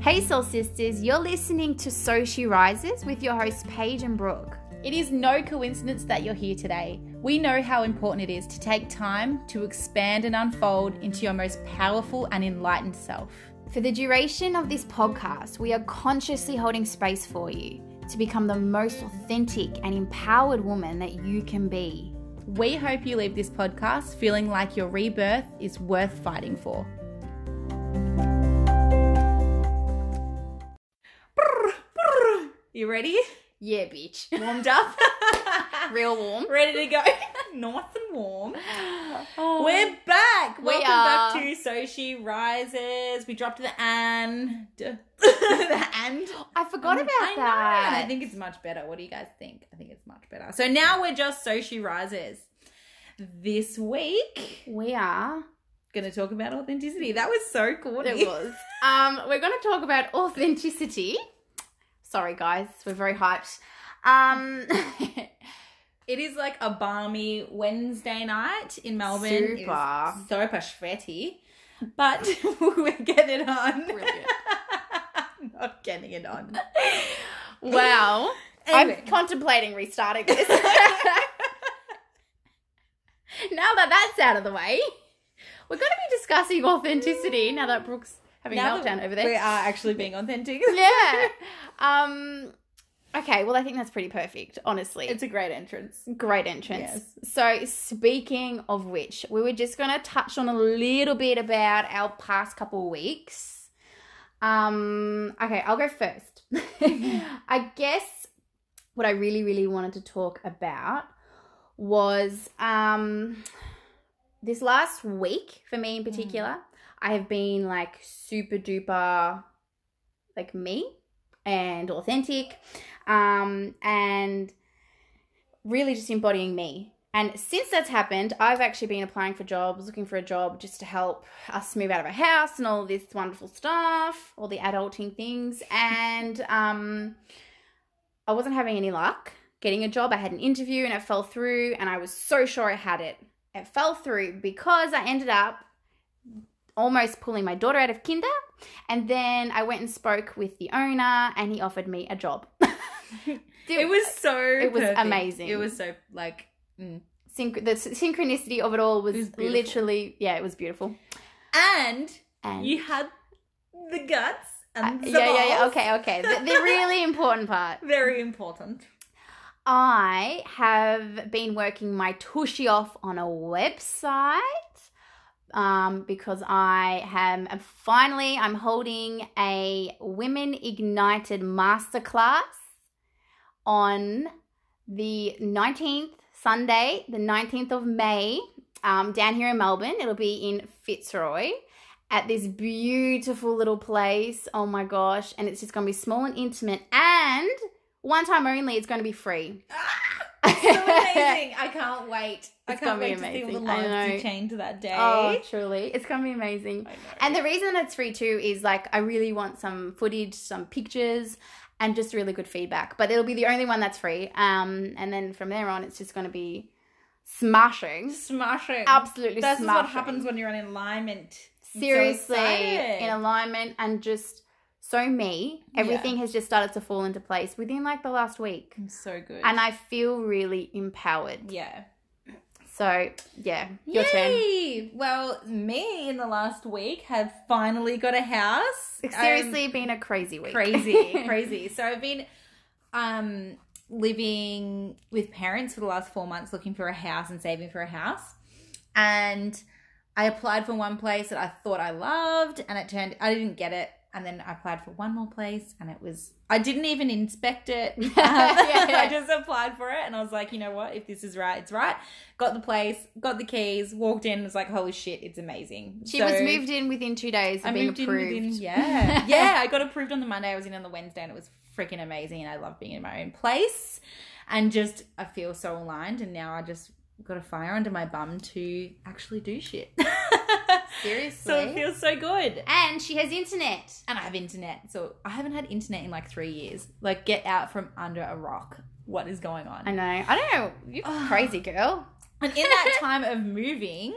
Hey Soul Sisters, you're listening to So She Rises with your hosts Paige and Brooke. It is no coincidence that you're here today. We know how important it is to take time to expand and unfold into your most powerful and enlightened self. For the duration of this podcast, we are consciously holding space for you to become the most authentic and empowered woman that you can be. We hope you leave this podcast feeling like your rebirth is worth fighting for. You ready? Yeah, bitch. Warmed up? Real warm. ready to go? nice and warm. We're back. We Welcome are. back to So She Rises. We dropped the and. the and. I forgot about I that. and I think it's much better. What do you guys think? I think it's much better. So now we're just So She Rises. This week, we are. gonna talk about authenticity. That was so cool. It was. Um, we're going to talk about authenticity. Sorry, guys, we're very hyped. Um, It is like a balmy Wednesday night in Melbourne. Super. It's super sweaty, but we're getting it on. Brilliant. Not getting it on. wow. Anyway. I'm contemplating restarting this. now that that's out of the way, we're going to be discussing authenticity now that Brooke's having a Now meltdown over there. We are actually being authentic. yeah. Um. Okay. Well, I think that's pretty perfect. Honestly, It's a great entrance. Great entrance. So, speaking of which, we were just going to touch on a little bit about our past couple of weeks. Um, okay, I'll go first. I guess what I really, really wanted to talk about was um, this last week for me in particular. I have been like super duper like me and authentic um, and really just embodying me. And since that's happened, I've actually been applying for jobs, looking for a job just to help us move out of our house and all this wonderful stuff, all the adulting things. And um, I wasn't having any luck getting a job. I had an interview and it fell through, and I was so sure I had it. It fell through because I ended up almost pulling my daughter out of kinder. And then I went and spoke with the owner, and he offered me a job. It was so. It was perfect. amazing. It was so like. mm. synch- the synchronicity of it all was, It was literally yeah it was beautiful And and you had the guts Uh, and the yeah yeah yeah okay okay the, the really important part Very important. i have been working my tushy off on a website um, because i am finally i'm holding a women ignited masterclass on the 19th sunday the 19th of may um, down here in melbourne. It'll be in fitzroy at this beautiful little place. Oh my gosh. And it's just going to be small and intimate. And one time only it's going to be free. So amazing. I can't wait. I It's can't gonna be wait to see all the amazing. Lives you change that day. oh truly it's going to be amazing And the reason it's free too is like I really want some footage, some pictures, and just really good feedback. But it'll be the only one that's free. Um, and then from there on, it's just going to be smashing, smashing. absolutely This is what happens when you're in alignment. I'm so Seriously, in alignment and just so me. Everything has just started to fall into place within like the last week, I'm so good. and I feel really empowered. yeah. So yeah, your turn. Yay! Well, me in the last week have finally got a house. It's Um, seriously been a crazy week. crazy, crazy. So I've been um living with parents for the last four months, looking for a house and saving for a house. And I applied for one place that I thought I loved, and it turned I didn't get it. And then I applied for one more place, and it was I didn't even inspect it. Um, Yeah, yeah. I just applied for it, and I was like, you know what? If this is right, it's right. Got the place, got the keys, walked in, was like, holy shit, it's amazing. She So- was moved in within two days of I being moved approved. in within, yeah, yeah. I got approved on the Monday. I was in on the Wednesday, and it was freaking amazing. And I love being in my own place, and just I feel so aligned. And now I just got a fire under my bum to actually do shit. Seriously. so it feels so good. and she has internet. And I have internet, so I haven't had internet in like three years. Like, get out from under a rock. What is going on? I know. I don't know. You're crazy, girl. And in that time of moving,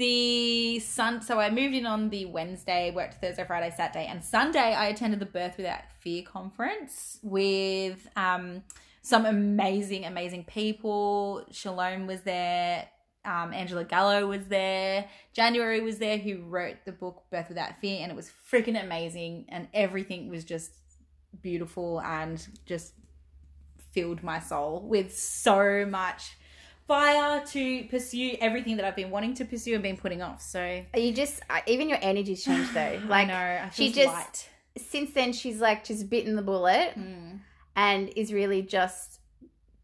the sun so i moved in on the wednesday worked thursday friday saturday and sunday i attended the birth without fear conference with um, some amazing amazing people shalom was there um, angela gallo was there january was there who wrote the book birth without fear and it was freaking amazing and everything was just beautiful and just filled my soul with so much fire to pursue everything that I've been wanting to pursue and been putting off. So You just uh, even your energy's changed though. Like I know, I she just- light. since then, she's like just bitten the bullet Mm. And is really just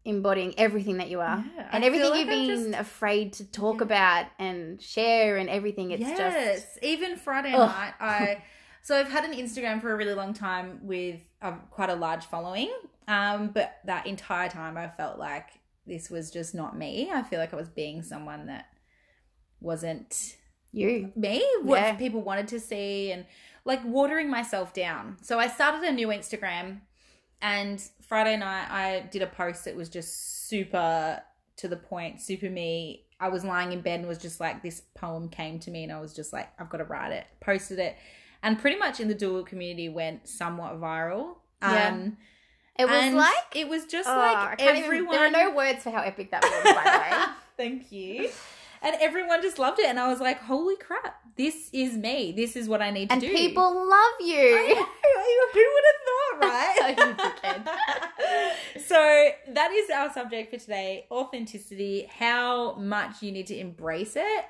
embodying everything that you are Yeah, and I everything like you've I'm been just- afraid to talk Yeah. about and share and everything. It's yes, just even Friday Ugh. night, I so I've had an Instagram for a really long time with a, quite a large following, um, but that entire time I felt like this was just not me. I feel like I was being someone that wasn't you. me, what Yeah. people wanted to see, and like watering myself down. So I started a new Instagram, and Friday night I did a post that was just super to the point, super me. I was lying in bed and was just like, this poem came to me, and I was just like, I've got to write it. Posted it, and pretty much in the doula community went somewhat viral. Yeah. Um, It was like it was just oh, like everyone. Even, there are no words for how epic that was. By the way. Thank you. And everyone just loved it, and I was like, "Holy crap! This is me. This is what I need to and do." And people love you. who would have thought, right? Oh, so that is our subject for today: authenticity. How much you need to embrace it,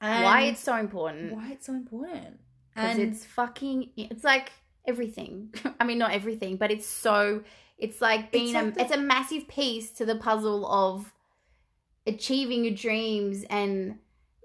and Why it's so important? why it's so important, Because and it's fucking. It's like everything. I mean, not everything, but it's so. It's like being like a. the- it's a massive piece to the puzzle of achieving your dreams and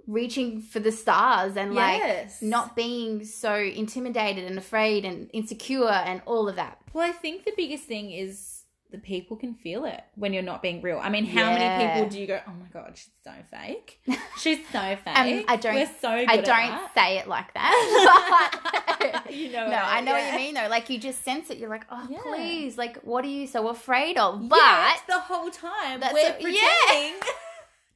reaching for the stars and like yes, not being so intimidated and afraid and insecure and all of that. Well, I think the biggest thing is the people can feel it when you're not being real. I mean, how Yeah. many people do you go, oh my god, she's so fake. She's so fake. Um, I don't- We're so good I don't say it like that. but- you know, no, I know what you mean though. Like you just sense it. You're like, oh Yeah. please, like what are you so afraid of? But the whole time we're a- pretending yeah.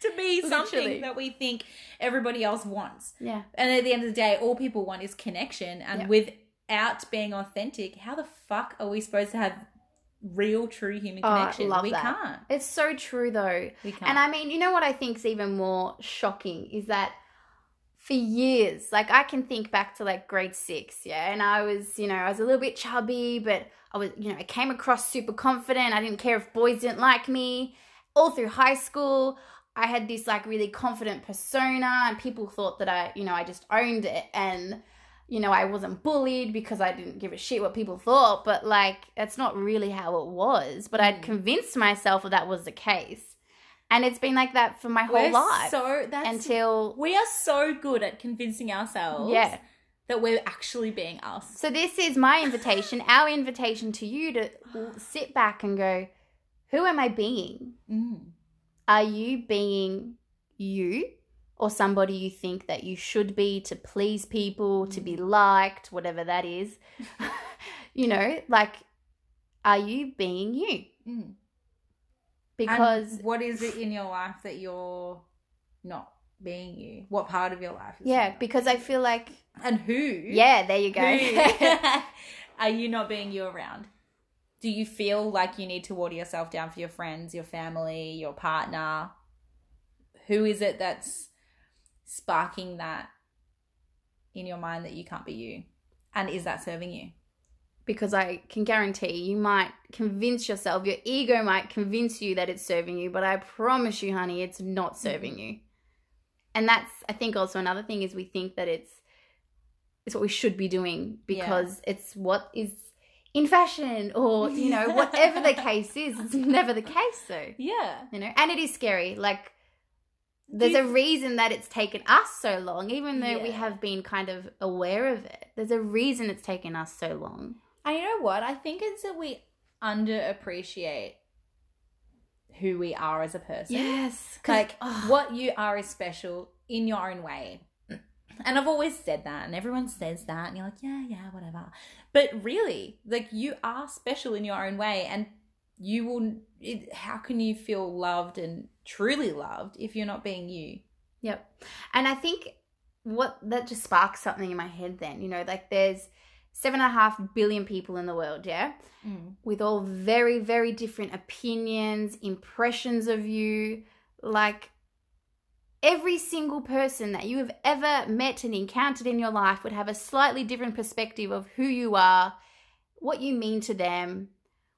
To be something Literally. that we think everybody else wants. yeah, And at the end of the day, all people want is connection. And Yeah. without being authentic, how the fuck are we supposed to have real, true human Oh, connection? love we that. can't. it's so true though. We can't. And I mean, you know what I think is even more shocking is that for years, like I can think back to like grade six, yeah, and I was, you know, I was a little bit chubby, but I was, you know, I came across super confident. I didn't care if boys didn't like me. All through high school, I had this like really confident persona, and people thought that I, you know, I just owned it, and you know, I wasn't bullied because I didn't give a shit what people thought, but like that's not really how it was. But I'd Mm. convinced myself that that was the case. And it's been like that for my whole We're life So that's until we are so good at convincing ourselves yeah. that we're actually being us. So this is my invitation, our invitation to you to sit back and go, who am I being? Mm. Are you being you or somebody you think that you should be to please people, to be liked, whatever that is? you know, like are you being you? Mm. Because And what is it in your life that you're not being you? What part of your life? Is yeah, that? because I feel like and who? yeah, there you go. Are you not being you around? Do you feel like you need to water yourself down for your friends, your family, your partner? Who is it that's sparking that in your mind that you can't be you? And is that serving you? because I can guarantee you might convince yourself, your ego might convince you that it's serving you, but I promise you, honey, it's not mm-hmm. serving you. And that's, I think, also another thing is we think that it's it's what we should be doing because it's what is in fashion or you know whatever the case is. It's never the case though, Yeah. you know. And it is scary. Like there's a reason that it's taken us so long, even though we have been kind of aware of it. There's a reason it's taken us so long. And you know what? I think it's that we underappreciate who we are as a person. Yes, Like oh, what you are is special in your own way. And I've always said that, and everyone says that, and you're like, yeah, yeah, whatever. But really, like you are special in your own way, and you will. It, how can you feel loved and truly loved if you're not being you? Yep. And I think what that just sparks something in my head then. You know, like there's seven and a half billion people in the world, yeah? Mm. With all very, very different opinions, impressions of you. Like every single person that you have ever met and encountered in your life would have a slightly different perspective of who you are, what you mean to them.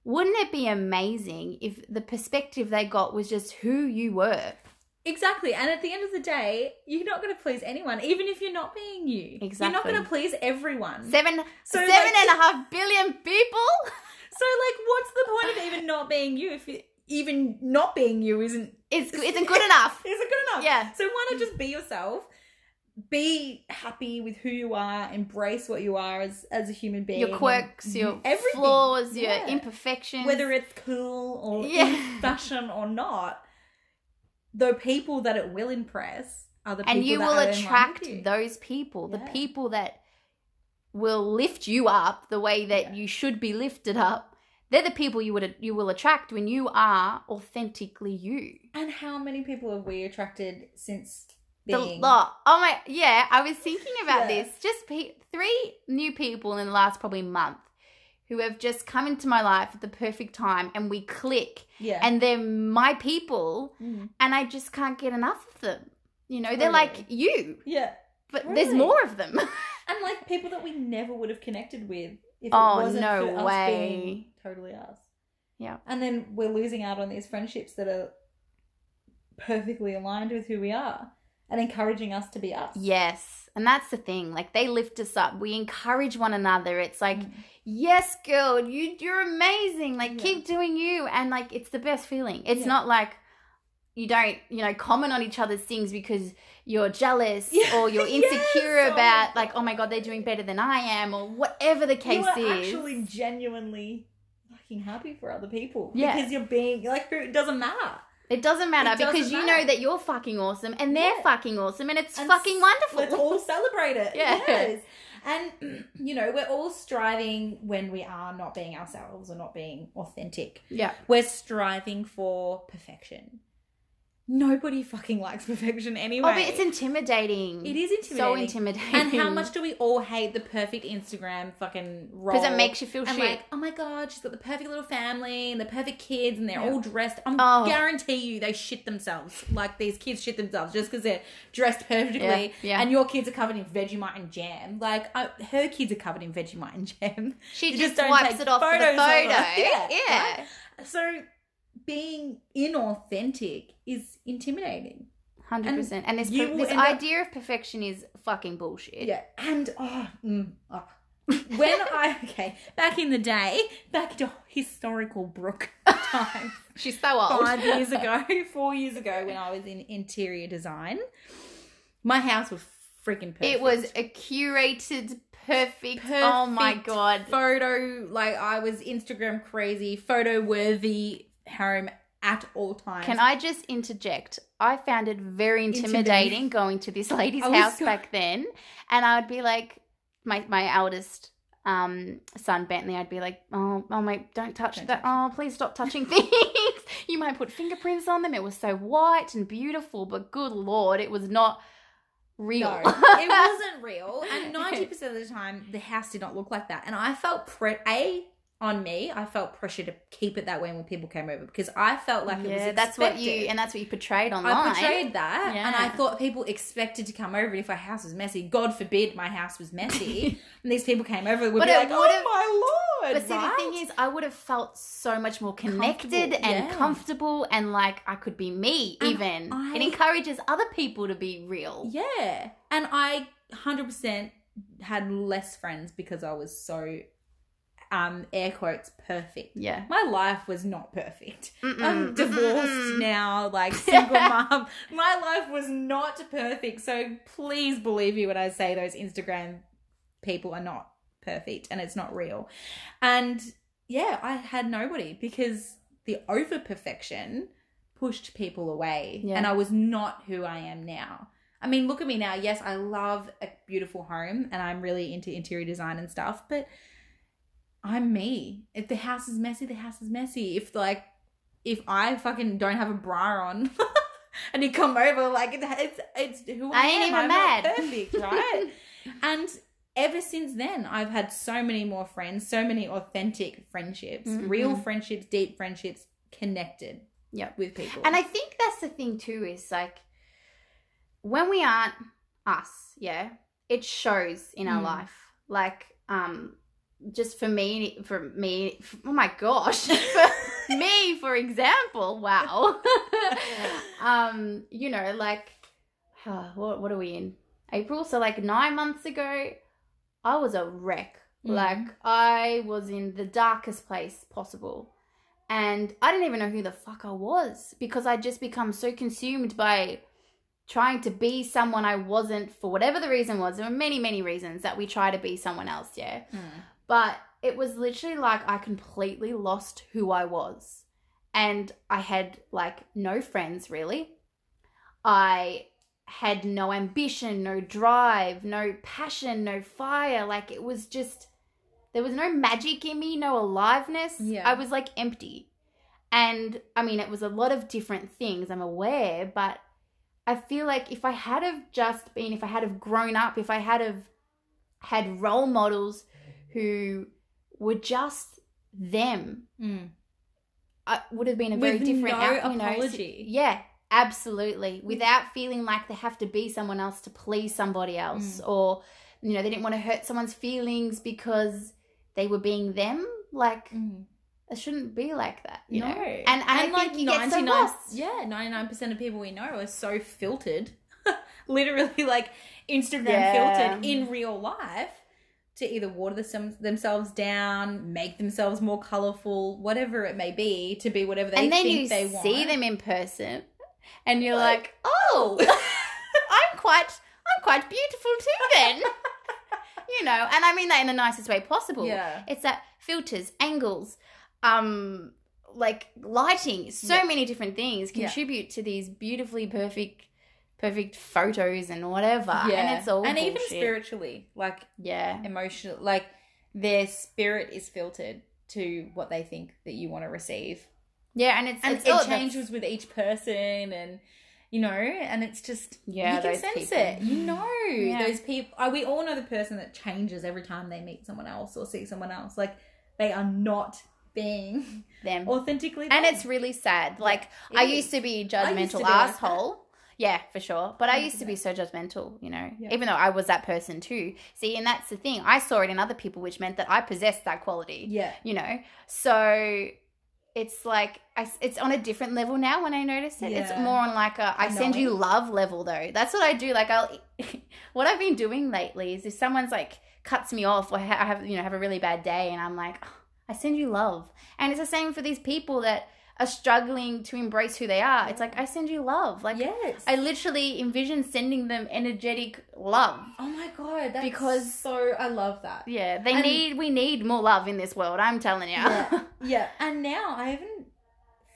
Wouldn't it be amazing if the perspective they got was just who you were? Exactly. And at the end of the day, you're not going to please anyone, even if you're not being you. Exactly. You're not going to please everyone. Seven, So, seven like- and a half billion people? So, like, what's the point of even not being you if you, even not being you isn't It's, isn't good enough. isn't good enough? Yeah. So why not just be yourself? Be happy with who you are. Embrace what you are as as a human being. Your quirks, your everything. flaws, your Yeah. imperfections. whether it's cool or Yeah. fashion or not. The people that it will impress are the people and you that will are in line with attract you. those people, the people that will lift you up the way that Yeah. you should be lifted up. They're the people you would you will attract when you are authentically you. And how many people have we attracted since The being? lot. Oh my, yeah. I was thinking about Yeah. this. Just pe- three new people in the last probably month who have just come into my life at the perfect time, and we click, yeah. and they're my people, Mm. and I just can't get enough of them. You know, they're like you, yeah. but there's more of them. And like people that we never would have connected with if Oh, it wasn't no for us way. being totally us. Yeah. And then we're losing out on these friendships that are perfectly aligned with who we are and encouraging us to be us. Yes. And that's the thing. Like they lift us up. We encourage one another. It's like, Mm. yes, girl, you you're amazing. Like Yeah. keep doing you. And like it's the best feeling. It's Yeah. not like you don't, you know, comment on each other's things because you're jealous Yeah. or you're Yes. insecure Oh about like, oh my god, they're doing better than I am, or whatever the case you are is. actually genuinely fucking happy for other people. Yeah. Because you're being like it doesn't matter. it doesn't matter It doesn't because you know that you're fucking awesome and they're Yeah. fucking awesome and it's And fucking wonderful. Let's all celebrate it. Yeah. Yes. And you know, we're all striving when we are not being ourselves or not being authentic. yeah. We're striving for perfection. Nobody fucking likes perfection anyway. Oh, but it's intimidating. It is intimidating. So intimidating. And how much do we all hate the perfect Instagram fucking role? Because it makes you feel and shit. like, oh my god, she's got the perfect little family and the perfect kids, and they're Yeah. all dressed. I Oh. guarantee you, they shit themselves. Like these kids shit themselves just because they're dressed perfectly, Yeah, yeah. and your kids are covered in Vegemite and jam. Like uh, her kids are covered in Vegemite and jam. she just, just wipes it off for the photo. of. Yeah. Yeah, right? So being inauthentic is intimidating. Hundred percent. And this per- this end up- idea of perfection is fucking bullshit. Yeah, and oh, mm, oh. when I okay back in the day, back to historical Brooke time, She's so old. five years ago, four years ago, when I was in interior design, my house was freaking perfect. It was a curated, perfect. Oh my god. photo like I was Instagram crazy, photo worthy home at all times. Can I just interject? I found it very intimidating Intimidating. going to this lady's house back then, and I would be like, my my eldest um son Bentley, I'd be like, oh oh my, don't touch Don't that. touch oh please stop touching things. you might put fingerprints on them. It was so white and beautiful, but good lord, it was not real. No, it wasn't real. And 90% of the time, the house did not look like that. And I felt, pre- A, on me, I felt pressure to keep it that way when people came over because I felt like it was expected. that's what you and that's what you portrayed online. I portrayed that, and I thought people expected to come over if our house was messy. God forbid my house was messy, and these people came over. Would But be like, "Oh my lord!" But see, right? the thing is, I would have felt so much more connected Comfortable, and yeah. comfortable, and like I could be me. And even I- it encourages other people to be real. Yeah. And I 100% had less friends because I was so, um, air quotes, perfect. Yeah. My life was not perfect. Mm-mm, I'm divorced mm-mm. now, like single mom. My life was not perfect. So please believe me when I say those Instagram people are not perfect and it's not real. And yeah, I had nobody because the over perfection pushed people away. Yeah. And I was not who I am now. I mean, look at me now. Yes, I love a beautiful home and I'm really into interior design and stuff, but I'm me. If the house is messy, the house is messy. If like if I fucking don't have a bra on, and you come over like it- it's it's who I, I ain't am. even I'm mad. perfect, right? and ever since then, I've had so many more friends, so many authentic friendships, Mhm. real friendships, deep friendships, connected. Yeah, with people. And I think that's the thing too is like when we aren't us, yeah, it shows in our Mm. life. Like, um, just for me, for me, f oh my gosh, for me, for example, wow. um, you know, like, uh, what what are we in? April. So like nine months ago, I was a wreck. Mhm. Like I was in the darkest place possible. And I didn't even know who the fuck I was because I'd just become so consumed by trying to be someone I wasn't for whatever the reason was. There were many, many reasons that we try to be someone else, yeah. Mm. But it was literally like I completely lost who I was. And I had like no friends really. I had no ambition, no drive, no passion, no fire. Like it was just, there was no magic in me, no aliveness. Yeah. I was like empty. And I mean, it was a lot of different things, I'm aware, but I feel like if I had have just been, if I had have grown up, if I had have had role models who were just them, Mm. I would have been a very With different no out- you know, apology. yeah, absolutely. Without feeling like they have to be someone else to please somebody else, Mm. or you know, they didn't want to hurt someone's feelings because they were being them. Like Mm. it shouldn't be like that, you no, know. And, and, I think like you get so 99 lost. yeah, ninety nine percent of people we know are so filtered, literally like Instagram Yeah. filtered in real life to either water the, themselves down, make themselves more colorful, whatever it may be, to be whatever they and then think you they want. see them in person, and you're Like, like, oh, I'm quite, I'm quite beautiful too. Then, you know, and I mean that in the nicest way possible. Yeah. It's that filters, angles, um, like lighting, so Yeah. many different things Yeah. contribute to these beautifully perfect, perfect photos and whatever. And it's all and even spiritually, like Yeah. emotional, like their spirit is filtered to what they think that you want to receive. Yeah, and it's and it's it the- changes with each person and you know and it's just Yeah, you can sense people. it you know Yeah. those people uh, we all know the person that changes every time they meet someone else or see someone else like they are not being them. authentically And them. it's really sad. Like it I is. used to be judgmental to be like asshole. Yeah, for sure. But I used to 100%. be so judgmental, you know, Yeah. even though I was that person too. See, and that's the thing. I saw it in other people, which meant that I possessed that quality, yeah you know. So it's like I, it's on a different level now when I notice it. It's more on like a I send you love level though. That's what I do. Like I'll what I've been doing lately is if someone's like cuts me off or ha- I have you know have a really bad day and I'm like "Oh, I send you love. And it's the same for these people that are struggling to embrace who they are. It's like I send you love. Like yes I literally envision sending them energetic love. oh my god that's Because- so i love that Yeah, they And- need we need more love in this world. I'm telling you. yeah yeah and now i even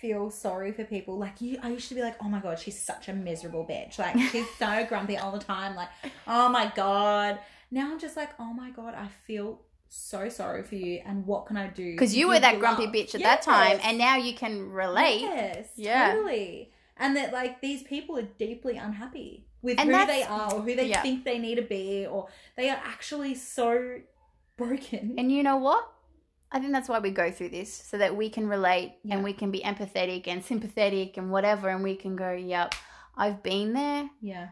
feel sorry for people like you i used to be like oh my god she's such a miserable bitch like she's so grumpy all the time like oh my god now i'm just like oh my god i feel so sorry for you and what can i do Because you were that grumpy love? bitch at that time, and now you can relate. yes Yeah. totally and that like these people are deeply unhappy with And who they are or who they yeah. think they need to be or they are actually so broken And you know what? I think that's why we go through this, so that we can relate Yeah. and we can be empathetic and sympathetic and whatever, and we can go, yep, I've been there yeah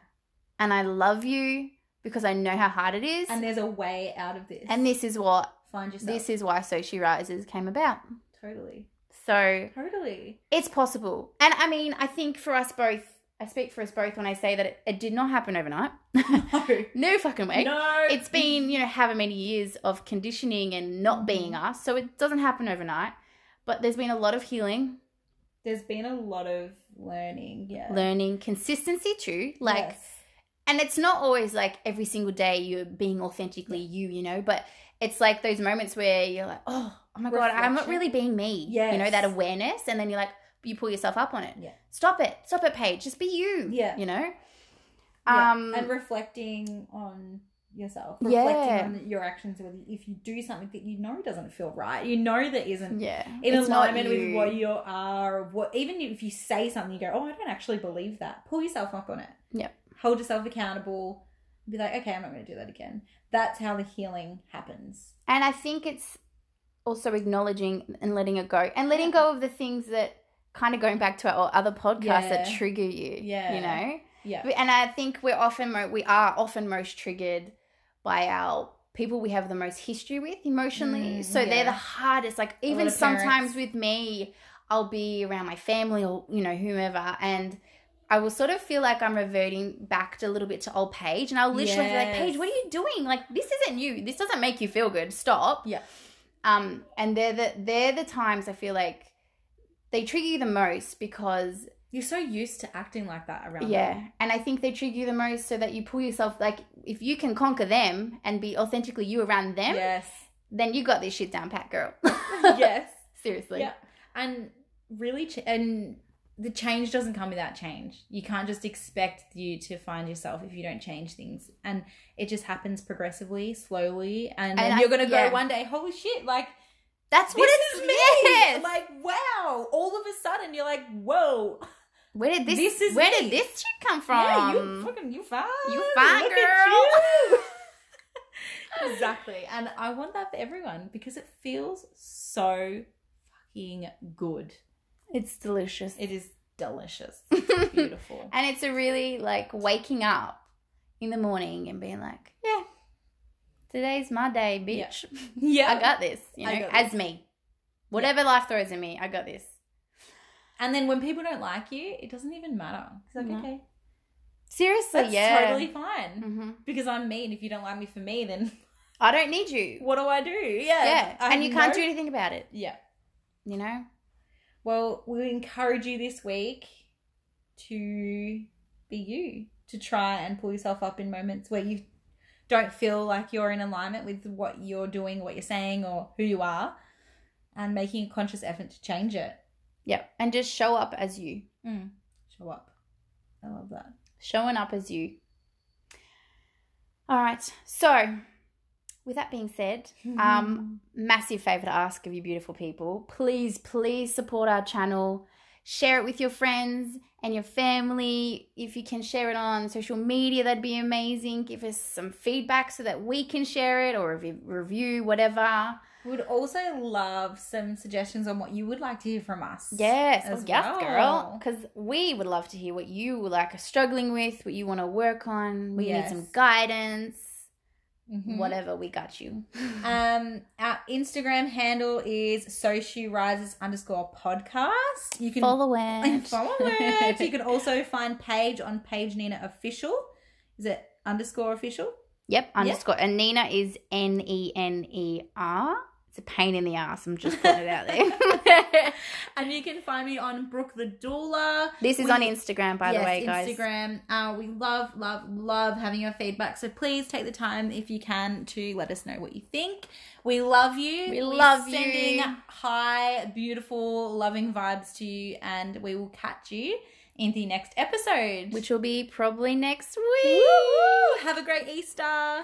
and I love you because I know how hard it is. and there's a way out of this And this is what, find yourself this is why So She Rises came about. totally So totally it's possible. And I mean, I think for us both, I speak for us both when I say that it, it did not happen overnight. no no fucking way. no it's been you know however many years of conditioning and not being Mhm. us so it doesn't happen overnight but there's been a lot of healing there's been a lot of learning yeah learning consistency too like Yes. And it's not always like every single day you're being authentically you you know but it's like those moments where you're like oh oh my god i'm not really being me Yeah, you know that awareness and then you're like you pull yourself up on it Yeah. stop it stop it paige just be you Yeah. you know Yeah. um and reflecting on yourself. Yeah. Reflecting on your actions with if you do something that you know doesn't feel right. You know that isn't Yeah. in It's alignment with what you are or what even if you say something you go, Oh, I don't actually believe that. Pull yourself up on it. Yep. Hold yourself accountable. Be like, okay, I'm not gonna do that again. That's how the healing happens. And I think it's also acknowledging and letting it go and letting go of the things that kind of going back to our other podcasts that trigger you. Yeah. You know? Yeah. And I think we're often, mo- we are often most triggered by our people we have the most history with emotionally. Mm, so they're the hardest. Like, even sometimes with me, I'll be around my family or, you know, whomever. And I will sort of feel like I'm reverting back to a little bit to old Paige. And I'll literally be like, Yes. Paige, what are you doing? Like, this isn't you. This doesn't make you feel good. Stop. Yeah. Um, and they're the they're the times I feel like they trigger you the most because You're so used to acting like that around yeah, them. and I think they trigger you the most so that you pull yourself like if you can conquer them and be authentically you around them, Yes. then you got this shit down, pat girl. yes. seriously. Yeah. And really, ch- and the change doesn't come without change. You can't just expect you to find yourself if you don't change things. And it just happens progressively, slowly. And, then And I- you're going to yeah. go one day, holy shit, like, That's what it's is me. Yes. Like, wow. All of a sudden, you're like, whoa. where did this? this is where me. did this shit come from? yeah, you fucking, you fine. You fine, Look girl. you. exactly. And I want that for everyone because it feels so fucking good. It's delicious. It is delicious. It's beautiful. and it's a really like waking up in the morning and being like, yeah, today's my day, bitch. yeah. I got this, you know, as this. me. Whatever life throws at me, I got this. and then when people don't like you, it doesn't even matter. It's like, No. okay, Seriously, that's yeah. totally fine. hmm Because I'm me, and if you don't like me for me, then I don't need you. what do I do? Yeah. Yeah, I and you have can't do anything about it. Yeah. You know. Well, we encourage you this week to be you, to try and pull yourself up in moments where you don't feel like you're in alignment with what you're doing, what you're saying, or who you are, and making a conscious effort to change it. Yep, and just show up as you. Mm. Show up. I love that. Showing up as you. All right. So, with that being said, um, massive favor to ask of you beautiful people. Please please support our channel. Share it with your friends and your family. If you can share it on social media that'd be amazing. Give us some feedback so that we can share it or review whatever. We Would also love some suggestions on what you would like to hear from us. yes. As oh, yes well. girl. Because we would love to hear what you like are struggling with what you want to work on. We Yes. need some guidance Mhm. whatever we got you Um, our Instagram handle is so she rises underscore podcast. You can follow it follow it. You can also find Paige on Paige Nener official. Is it underscore official? Yep, underscore. And Nener is N E N E R. It's a pain in the ass. I'm just putting it out there. And you can find me on Brooke the Doula. this is We- on Instagram, by the way, guys. Instagram. Uh, we love, love, love having your feedback. So please take the time, if you can, to let us know what you think. We love you. We We're love you. Sending high, beautiful, loving vibes to you, and we will catch you in the next episode. Which will be probably next week. Woo! Have a great Easter.